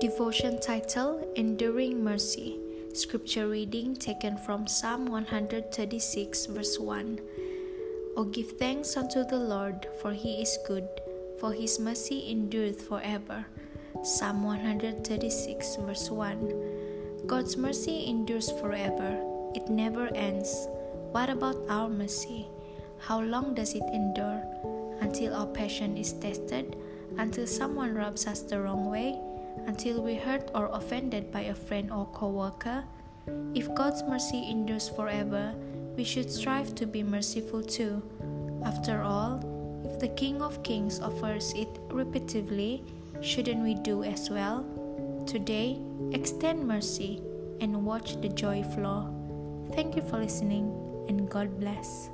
Devotion title Enduring Mercy. Scripture reading taken from Psalm 136, verse 1. O give thanks unto the Lord, for he is good, for his mercy endureth forever. Psalm 136, verse 1. God's mercy endures forever, it never ends. What about our mercy? How long does it endure? Until our passion is tested, until someone rubs us the wrong way? Until we hurt or offended by a friend or coworker? If God's mercy endures forever, we should strive to be merciful too. After all, if the King of Kings offers it repeatedly, shouldn't we do as well? Today, extend mercy and watch the joy flow. Thank you for listening, and God bless.